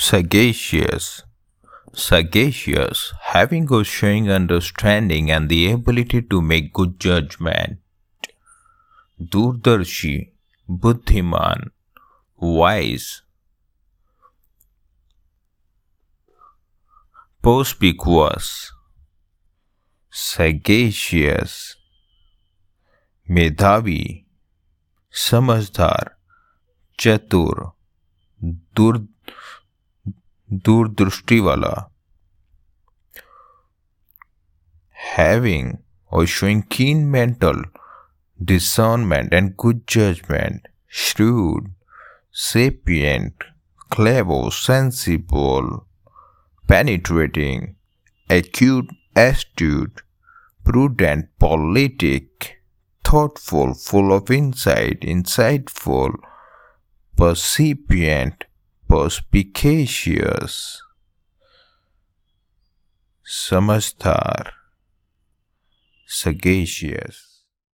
Sagacious. Sagacious, having a showing understanding and the ability to make good judgment. Durdarshi, Buddhiman, wise. Perspicuous, sagacious, मेधावी समझदार चतुर दूर दूरदृष्टि वाला having or showing keen mental discernment and good judgment, shrewd, sapient, clever, sensible, penetrating, acute, astute, prudent, politic, thoughtful, full of insight, insightful, percipient, perspicacious, samastar, sagacious.